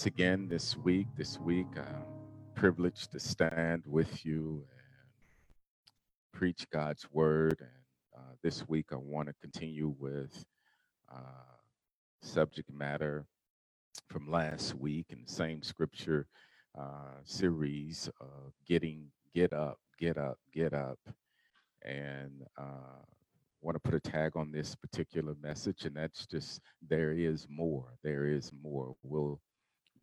once again this week. This week, I'm privileged to stand with you and preach God's word. And uh, this week, I want to continue with uh, subject matter from last week in the same scripture uh, series of getting, get up, get up, get up. And uh, want to put a tag on this particular message, and that's just there is more. There is more. We'll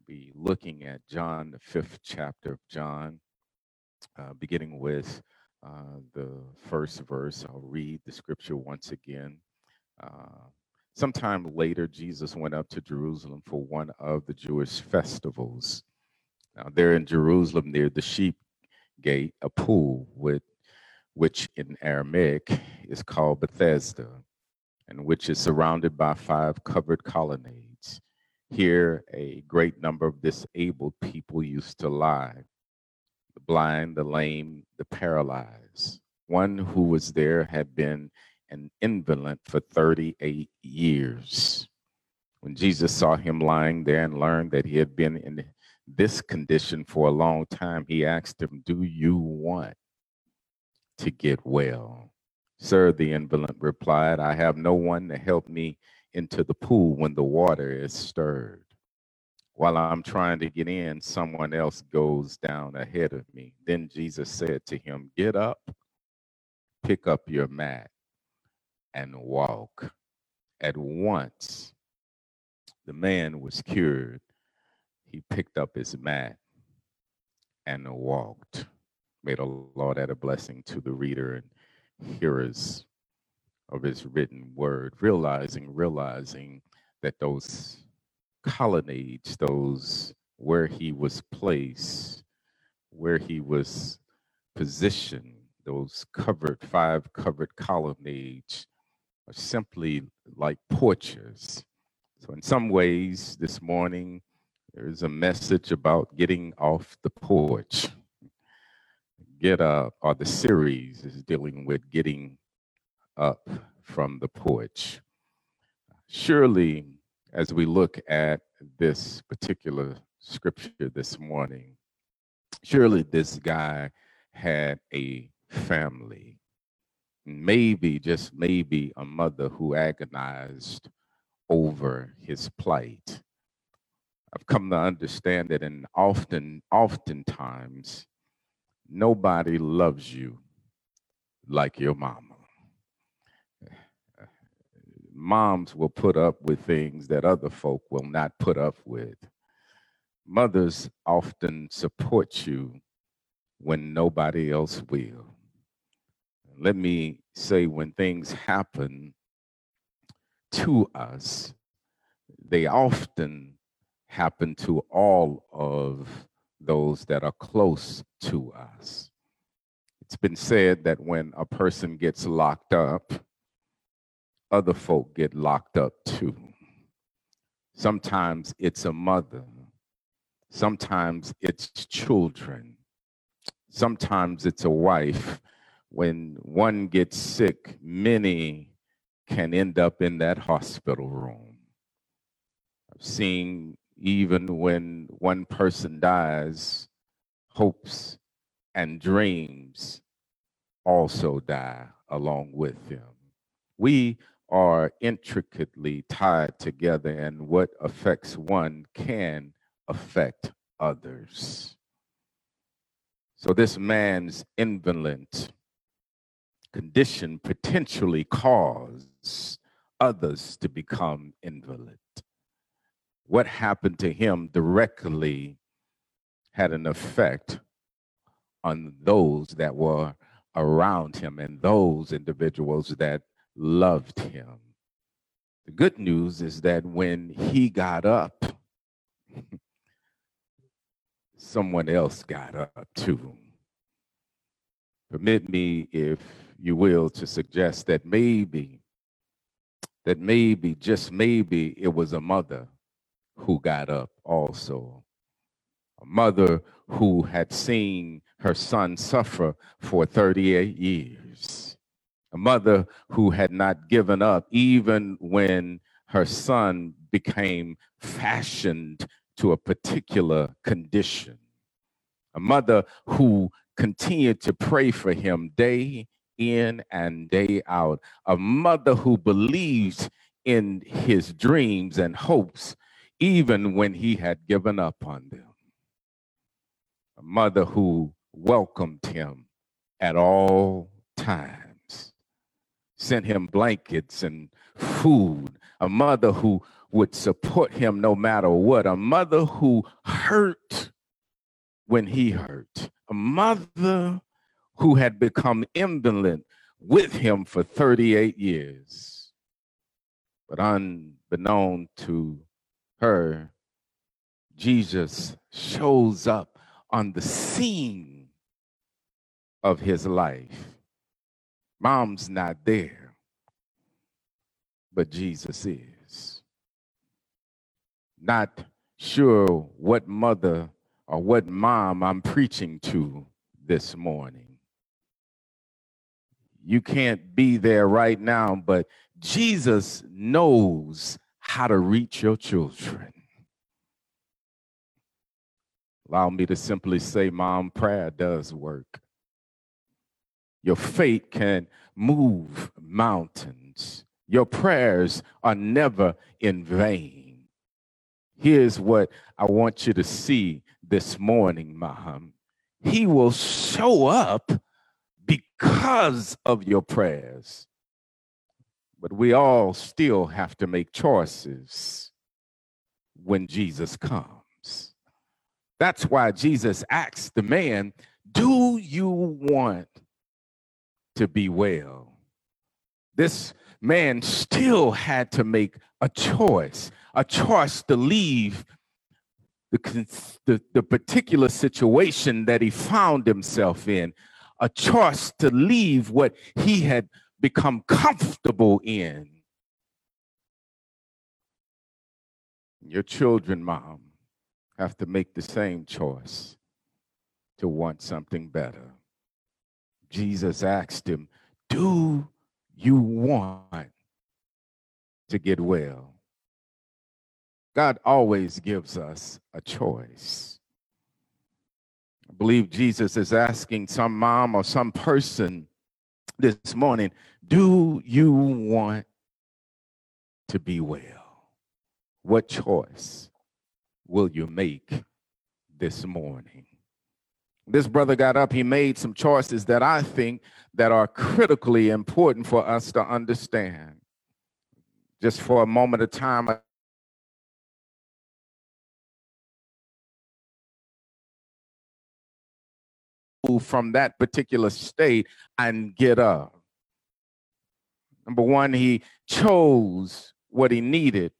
be looking at John, the fifth chapter of John, uh, beginning with uh, the first verse. I'll read the scripture once again. Uh, sometime later, Jesus went up to Jerusalem for one of the Jewish festivals. Now, there in Jerusalem, near the sheep gate, a pool with which in Aramaic is called Bethesda, and which is surrounded by five covered colonnades. Here, a great number of disabled people used to lie the blind, the lame, the paralyzed. One who was there had been an invalid for 38 years. When Jesus saw him lying there and learned that he had been in this condition for a long time, he asked him, Do you want to get well. Sir, the invalid replied, I have no one to help me into the pool when the water is stirred. While I'm trying to get in, someone else goes down ahead of me. Then Jesus said to him, Get up, pick up your mat, and walk. At once, the man was cured. He picked up his mat and walked. May the Lord add a blessing to the reader and hearers of his written word, realizing, realizing that those colonnades, those where he was placed, where he was positioned, those covered, five covered colonnades are simply like porches. So, in some ways, this morning, there is a message about getting off the porch get up, or the series is dealing with getting up from the porch. Surely, as we look at this particular scripture this morning, surely this guy had a family. Maybe, just maybe, a mother who agonized over his plight. I've come to understand that, and often, oftentimes, Nobody loves you like your mama. Moms will put up with things that other folk will not put up with. Mothers often support you when nobody else will. Let me say, when things happen to us, they often happen to all of those that are close to us. It's been said that when a person gets locked up, other folk get locked up too. Sometimes it's a mother, sometimes it's children, sometimes it's a wife. When one gets sick, many can end up in that hospital room. I've seen even when one person dies, hopes and dreams also die along with them. We are intricately tied together, and what affects one can affect others. So, this man's invalid condition potentially caused others to become invalid what happened to him directly had an effect on those that were around him and those individuals that loved him. The good news is that when he got up, someone else got up too. Permit me, if you will, to suggest that maybe, that maybe, just maybe, it was a mother who got up also. A mother who had seen her son suffer for 38 years. A mother who had not given up even when her son became fashioned to a particular condition. A mother who continued to pray for him day in and day out. A mother who believes in his dreams and hopes, even when he had given up on them. A mother who welcomed him at all times, sent him blankets and food. A mother who would support him no matter what. A mother who hurt when he hurt. A mother who had become indolent with him for 38 years. But unbeknown to her, Jesus shows up on the scene of his life. Mom's not there, but Jesus is. Not sure what mother or what mom I'm preaching to this morning. You can't be there right now, but Jesus knows how to reach your children. Allow me to simply say, Mom, prayer does work. Your faith can move mountains. Your prayers are never in vain. Here's what I want you to see this morning, Mom. He will show up because of your prayers. But we all still have to make choices when Jesus comes. That's why Jesus asked the man, Do you want to be well? This man still had to make a choice, a choice to leave the, the, the particular situation that he found himself in, a choice to leave what he had become comfortable in. Your children, mom, have to make the same choice to want something better. Jesus asked him, Do you want to get well? God always gives us a choice. I believe Jesus is asking some mom or some person this morning, do you want to be well? What choice will you make this morning? This brother got up, he made some choices that I think that are critically important for us to understand. Just for a moment of time, from that particular state and get up. Number one, he chose what he needed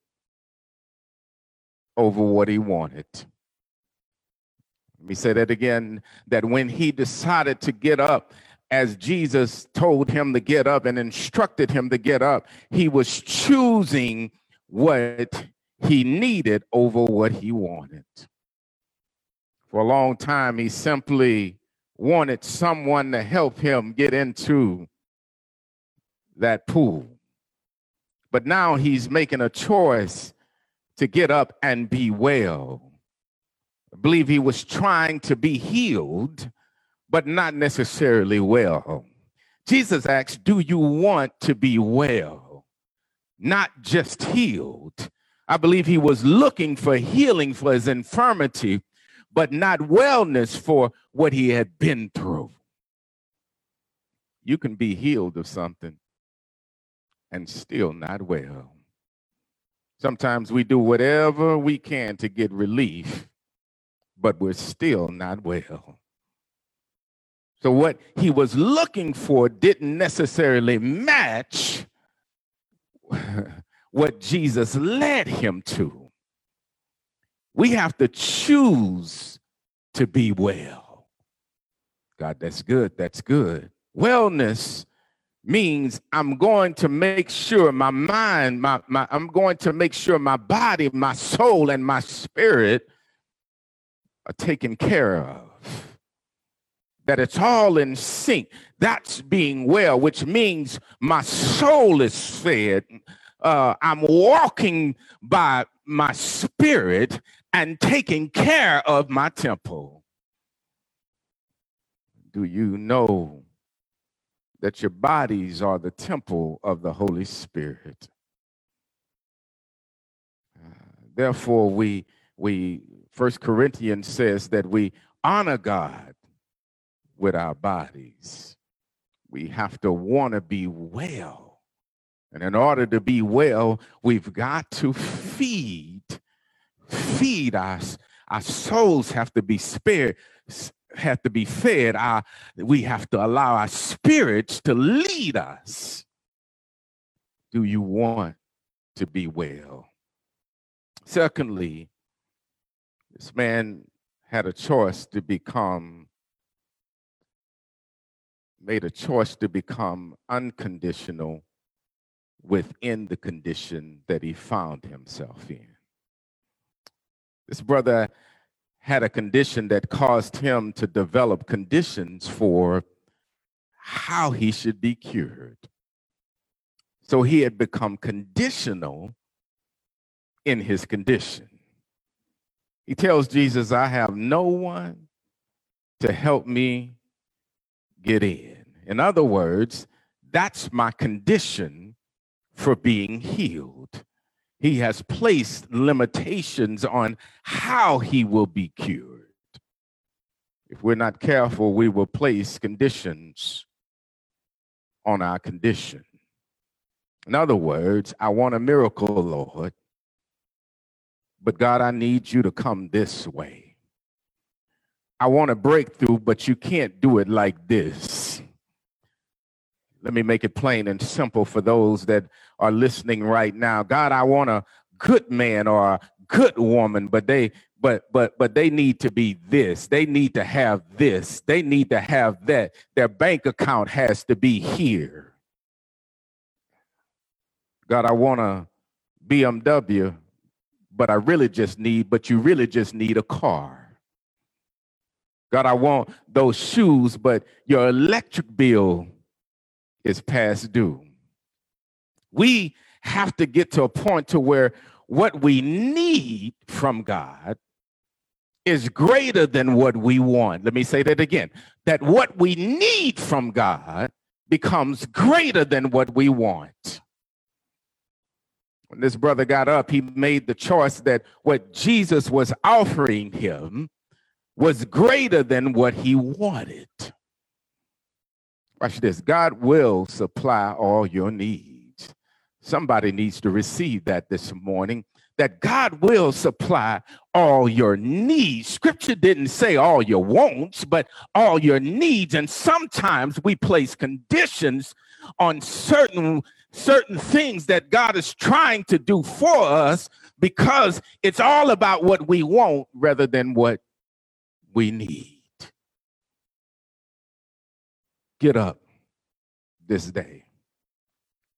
over what he wanted. Let me say that again that when he decided to get up, as Jesus told him to get up and instructed him to get up, he was choosing what he needed over what he wanted. For a long time, he simply wanted someone to help him get into that pool. But now he's making a choice to get up and be well. I believe he was trying to be healed, but not necessarily well. Jesus asked, Do you want to be well? Not just healed. I believe he was looking for healing for his infirmity, but not wellness for what he had been through. You can be healed of something and still not well. Sometimes we do whatever we can to get relief, but we're still not well. So, what he was looking for didn't necessarily match what Jesus led him to. We have to choose to be well. God, that's good. That's good. Wellness means I'm going to make sure my mind, my, my I'm going to make sure my body, my soul, and my spirit are taken care of. That it's all in sync. That's being well, which means my soul is fed. Uh, I'm walking by my spirit and taking care of my temple. Do you know that your bodies are the temple of the Holy Spirit? Uh, therefore, we we First Corinthians says that we honor God with our bodies. We have to want to be well. And in order to be well, we've got to feed, feed us. Our souls have to be spared, have to be fed. Our, we have to allow our spirits to lead us. Do you want to be well? Secondly, this man had a choice to become made a choice to become unconditional within the condition that he found himself in. This brother had a condition that caused him to develop conditions for how he should be cured. So he had become conditional in his condition. He tells Jesus, I have no one to help me get in. In other words, that's my condition for being healed. He has placed limitations on how he will be cured. If we're not careful, we will place conditions on our condition. In other words, I want a miracle, Lord, but God, I need you to come this way. I want a breakthrough, but you can't do it like this. Let me make it plain and simple for those that are listening right now. God, I want a good man or a good woman, but they but but but they need to be this. They need to have this. They need to have that. Their bank account has to be here. God, I want a BMW, but I really just need, but you really just need a car. God, I want those shoes, but your electric bill is past due. We have to get to a point to where what we need from God is greater than what we want. Let me say that again. That what we need from God becomes greater than what we want. When this brother got up, he made the choice that what Jesus was offering him was greater than what he wanted. Watch this. God will supply all your needs. Somebody needs to receive that this morning. That God will supply all your needs. Scripture didn't say all your wants, but all your needs. And sometimes we place conditions on certain certain things that God is trying to do for us because it's all about what we want rather than what we need. Get up this day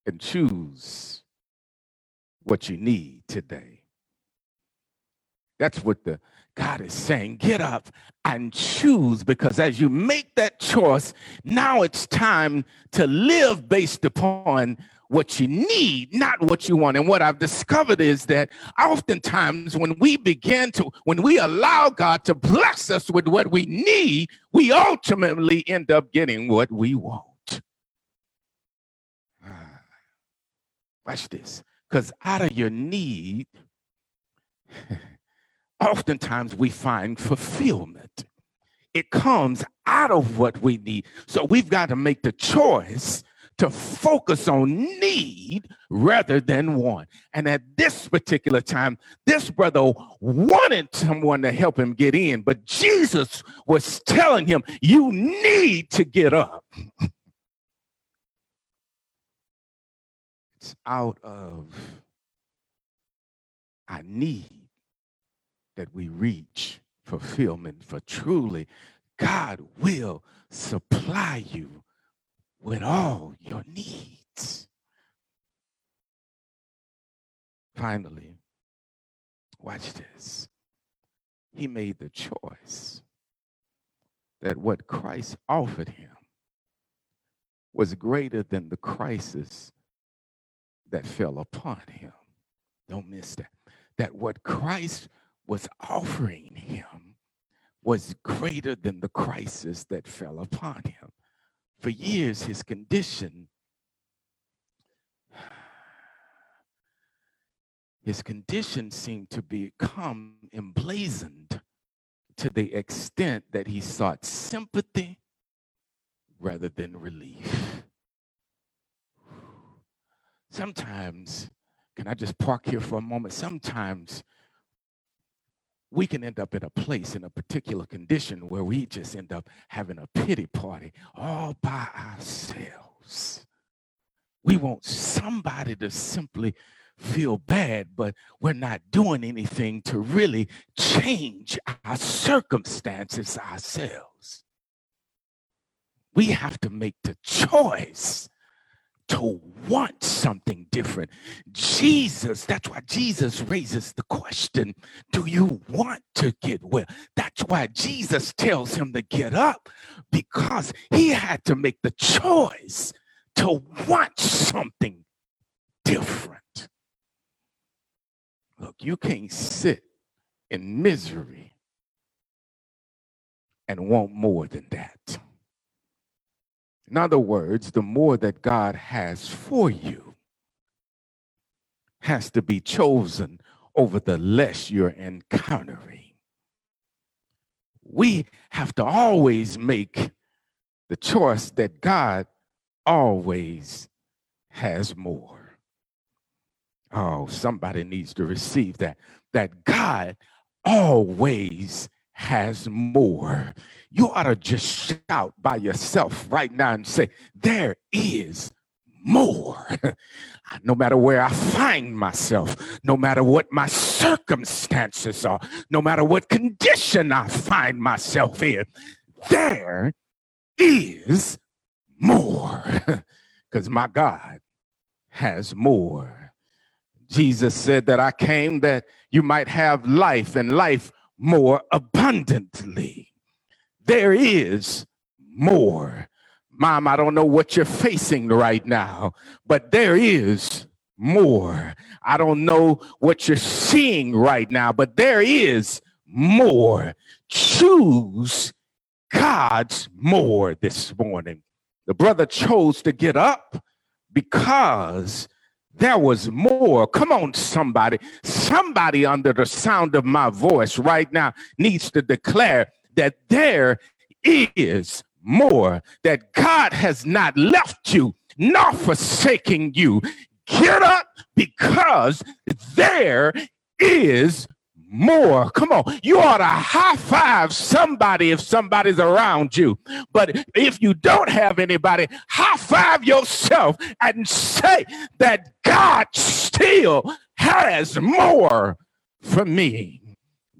and choose what you need today. That's what the God is saying. Get up and choose because as you make that choice, now it's time to live based upon what you need, not what you want. And what I've discovered is that oftentimes when we begin to, when we allow God to bless us with what we need, we ultimately end up getting what we want. Ah, watch this. Because out of your need, oftentimes we find fulfillment. It comes out of what we need. So we've got to make the choice to focus on need rather than want. And at this particular time, this brother wanted someone to help him get in, but Jesus was telling him, You need to get up. it's out of I need that we reach fulfillment, for truly God will supply you with all your needs. Finally, watch this. He made the choice that what Christ offered him was greater than the crisis that fell upon him. Don't miss that. That what Christ was offering him was greater than the crisis that fell upon him. For years, his condition, his condition seemed to become emblazoned to the extent that he sought sympathy rather than relief. Sometimes, can I just park here for a moment? Sometimes we can end up in a place in a particular condition where we just end up having a pity party all by ourselves. We want somebody to simply feel bad, but we're not doing anything to really change our circumstances ourselves. We have to make the choice to want something different. Jesus, that's why Jesus raises the question Do you want to get well? That's why Jesus tells him to get up because he had to make the choice to want something different. Look, you can't sit in misery and want more than that. In other words, the more that God has for you has to be chosen over the less you're encountering. We have to always make the choice that God always has more. Oh, somebody needs to receive that. That God always has more you ought to just shout by yourself right now and say, There is more. no matter where I find myself, no matter what my circumstances are, no matter what condition I find myself in, there is more. Because my God has more. Jesus said that I came that you might have life and life more abundantly there is more. Mom, I don't know what you're facing right now, but there is more. I don't know what you're seeing right now, but there is more. Choose God's more this morning. The brother chose to get up because there was more. Come on, somebody. Somebody under the sound of my voice right now needs to declare that there is more, that God has not left you nor forsaking you. Get up because there is more. Come on. You ought to high five somebody if somebody's around you. But if you don't have anybody, high five yourself and say that God still has more for me.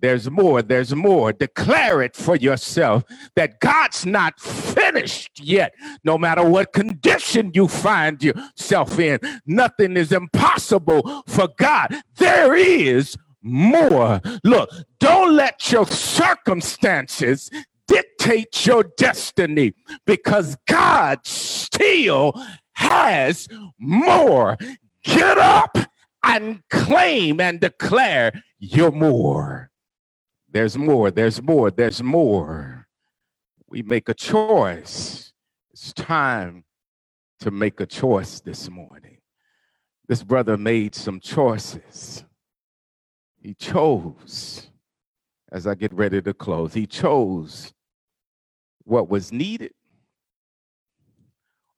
There's more, there's more. Declare it for yourself that God's not finished yet. No matter what condition you find yourself in, nothing is impossible for God. There is more. Look, don't let your circumstances dictate your destiny because God still has more. Get up and claim and declare you're more. There's more, there's more, there's more. We make a choice. It's time to make a choice this morning. This brother made some choices. He chose, as I get ready to close, he chose what was needed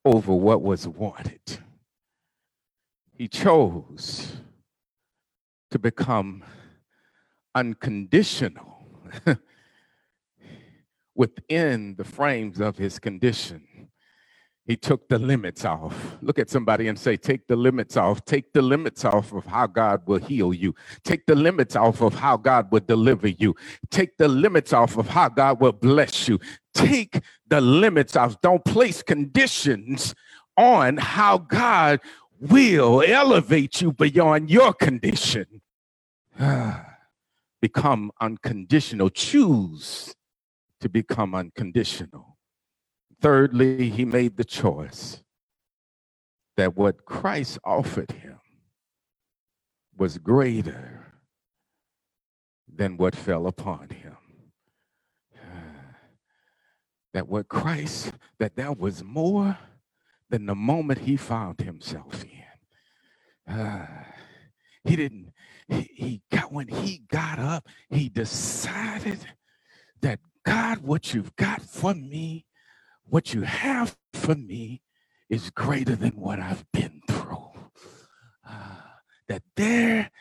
over what was wanted. He chose to become unconditional within the frames of his condition. He took the limits off. Look at somebody and say, Take the limits off. Take the limits off of how God will heal you. Take the limits off of how God will deliver you. Take the limits off of how God will bless you. Take the limits off. Don't place conditions on how God will elevate you beyond your condition. become unconditional. Choose to become unconditional. Thirdly, he made the choice that what Christ offered him was greater than what fell upon him. That what Christ, that that was more than the moment he found himself in. He didn't, he, he got, when he got up, he decided that God, what you've got for me, what you have for me is greater than what I've been through. Uh, that there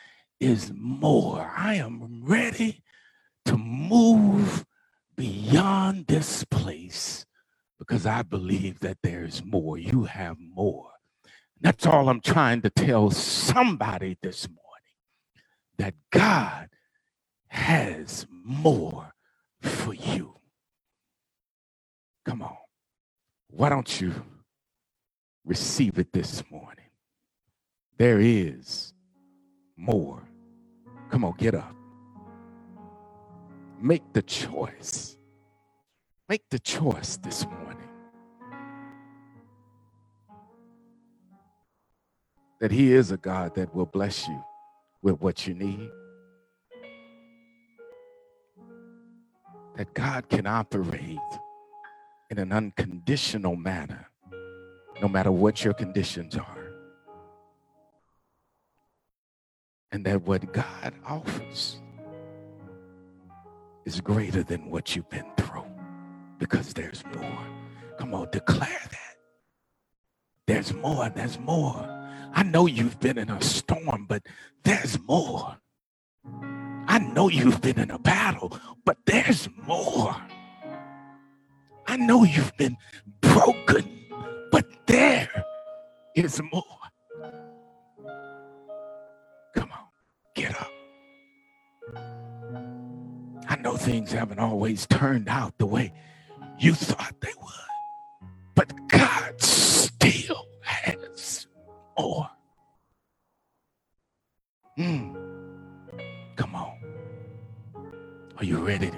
is more. I am ready to move beyond this place because I believe that there's more. You have more. That's all I'm trying to tell somebody this morning that God has more for you. Come on. Why don't you receive it this morning? There is more. Come on, get up. Make the choice. Make the choice this morning that He is a God that will bless you with what you need. That God can operate in an unconditional manner, no matter what your conditions are. And that what God offers is greater than what you've been through because there's more. Come on, declare that. There's more, there's more. I know you've been in a storm, but there's more. I know you've been in a battle, but there's more. I know you've been broken, but there is more. Come on, get up. I know things haven't always turned out the way you thought they would, but God still has more. Mm. Come on. Are you ready?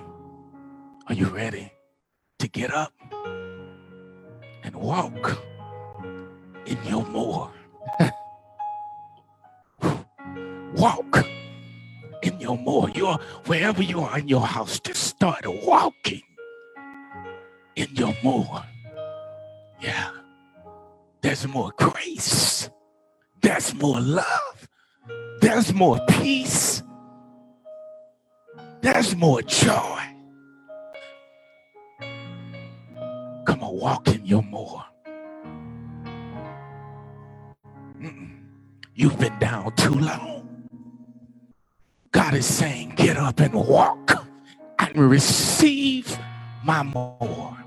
Are you ready get up and walk in your more? walk in your more. You're wherever you are in your house, just start walking in your more. Yeah. There's more grace. There's more love. There's more peace. There's more joy. Walk in your more. Mm-mm. You've been down too long. God is saying, get up and walk and receive my more.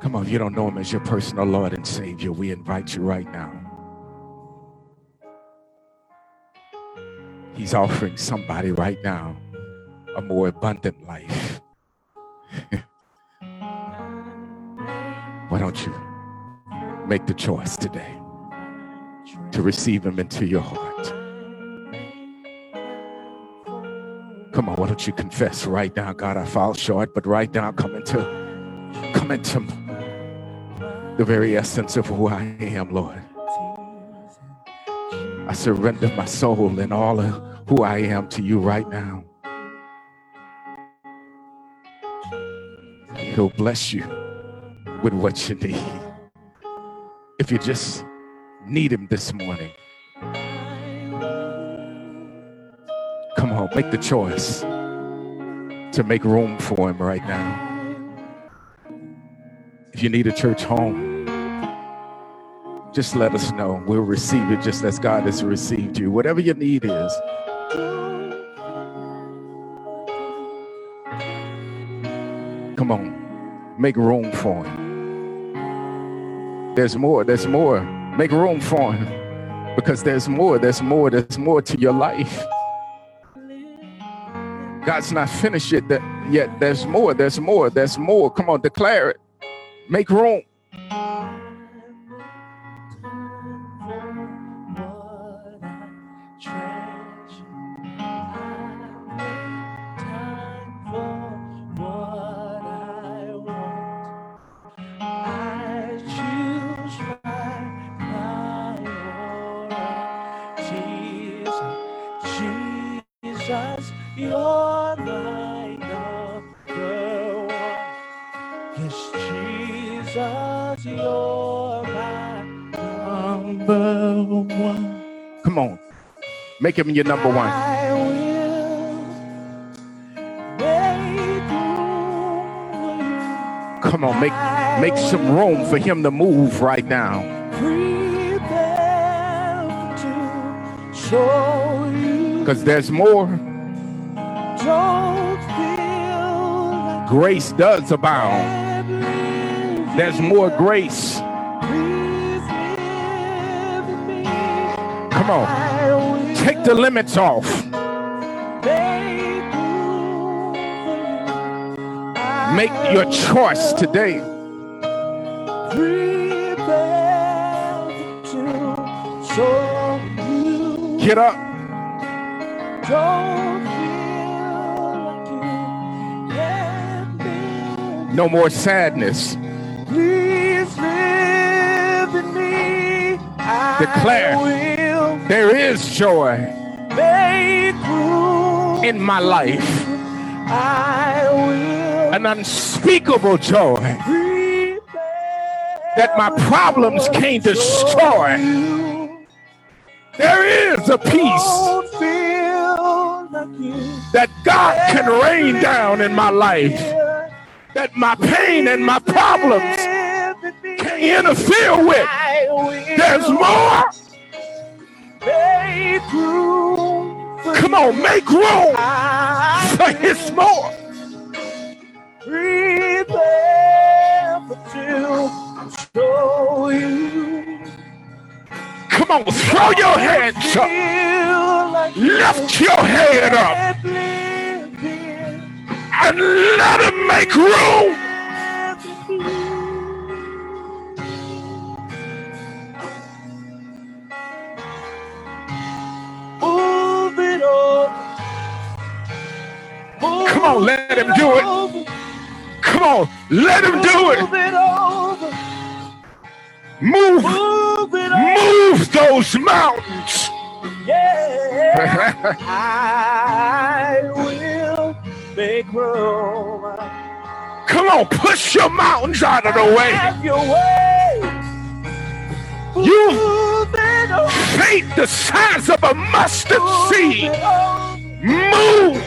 Come on, if you don't know him as your personal Lord and Savior, we invite you right now. He's offering somebody right now a more abundant life. Why don't you make the choice today? to receive him into your heart. Come on, why don't you confess right now, God, I fall short, but right now come into come into the very essence of who I am, Lord. I surrender my soul and all of who I am to you right now. He'll bless you with what you need. If you just need him this morning. Come on, make the choice to make room for him right now. If you need a church home, just let us know. We'll receive it just as God has received you. Whatever your need is. Come on, make room for him. There's more, there's more. Make room for him because there's more, there's more, there's more to your life. God's not finished yet. Yet there's more, there's more, there's more. Come on, declare it. Make room. You're my number one. Yes, Jesus, you're my number one. Come on. Make him your number one. I will make room. Come on, make make some room for him to move right now. Prepare to show you. Because there's more. Don't feel like Grace does abound. There's more grace. Please live in me. Come on. Take the limits off. make room for you. I Make your choice today. Prepare to show you. Get up. No more sadness. Please live in me. I Declare. There is joy in my life. I will An unspeakable joy that my problems can't destroy. There is a peace that God can rain down in my life. That my pain and my problems can't interfere with. There's more. Come on, make room for His more. Come on, throw your hands up. Lift your head up. And let Him make room. Move it over. Move Come on, let him do it. over. Come on, let Him do it. Move it over. Move, Move it over. move those mountains. Yeah. I make room. Come on, push your mountains out of the way. Have your way. You faith the size of a mustard Move seed. Move,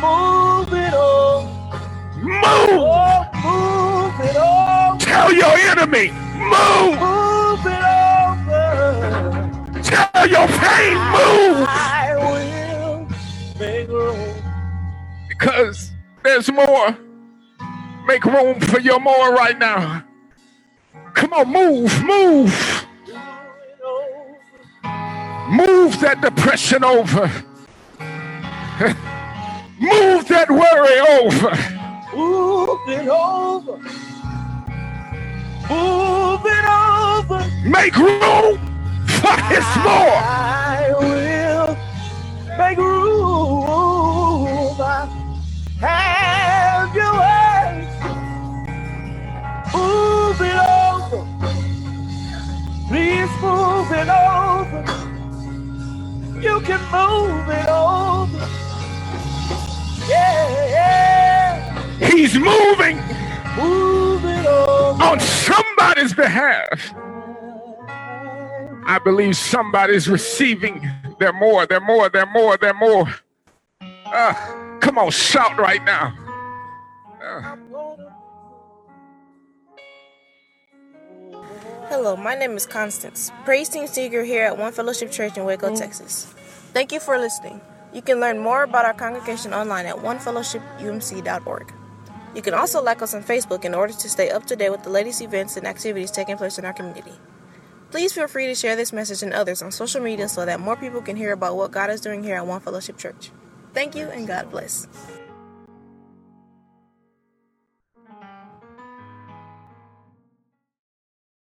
Move it over. move. Oh, move it over. Tell your enemy, move. Move it over. Tell your pain, move. There's more. Make room for your more right now. Come on, move, move. Move it over. Move that depression over. Move that worry over. Move it over. Move it over. Make room for his more. I will make room. Move it over. You can move it over. Yeah, yeah. He's moving Move it over. on somebody's behalf. I believe somebody's receiving their more, their more, their more, their more. Uh, come on, shout right now. Uh, Hello, my name is Constance, praise team speaker here at One Fellowship Church in Waco, mm. Texas. Thank you for listening. You can learn more about our congregation online at onefellowshipumc.org. You can also like us on Facebook in order to stay up to date with the latest events and activities taking place in our community. Please feel free to share this message and others on social media so that more people can hear about what God is doing here at One Fellowship Church. Thank you and God bless.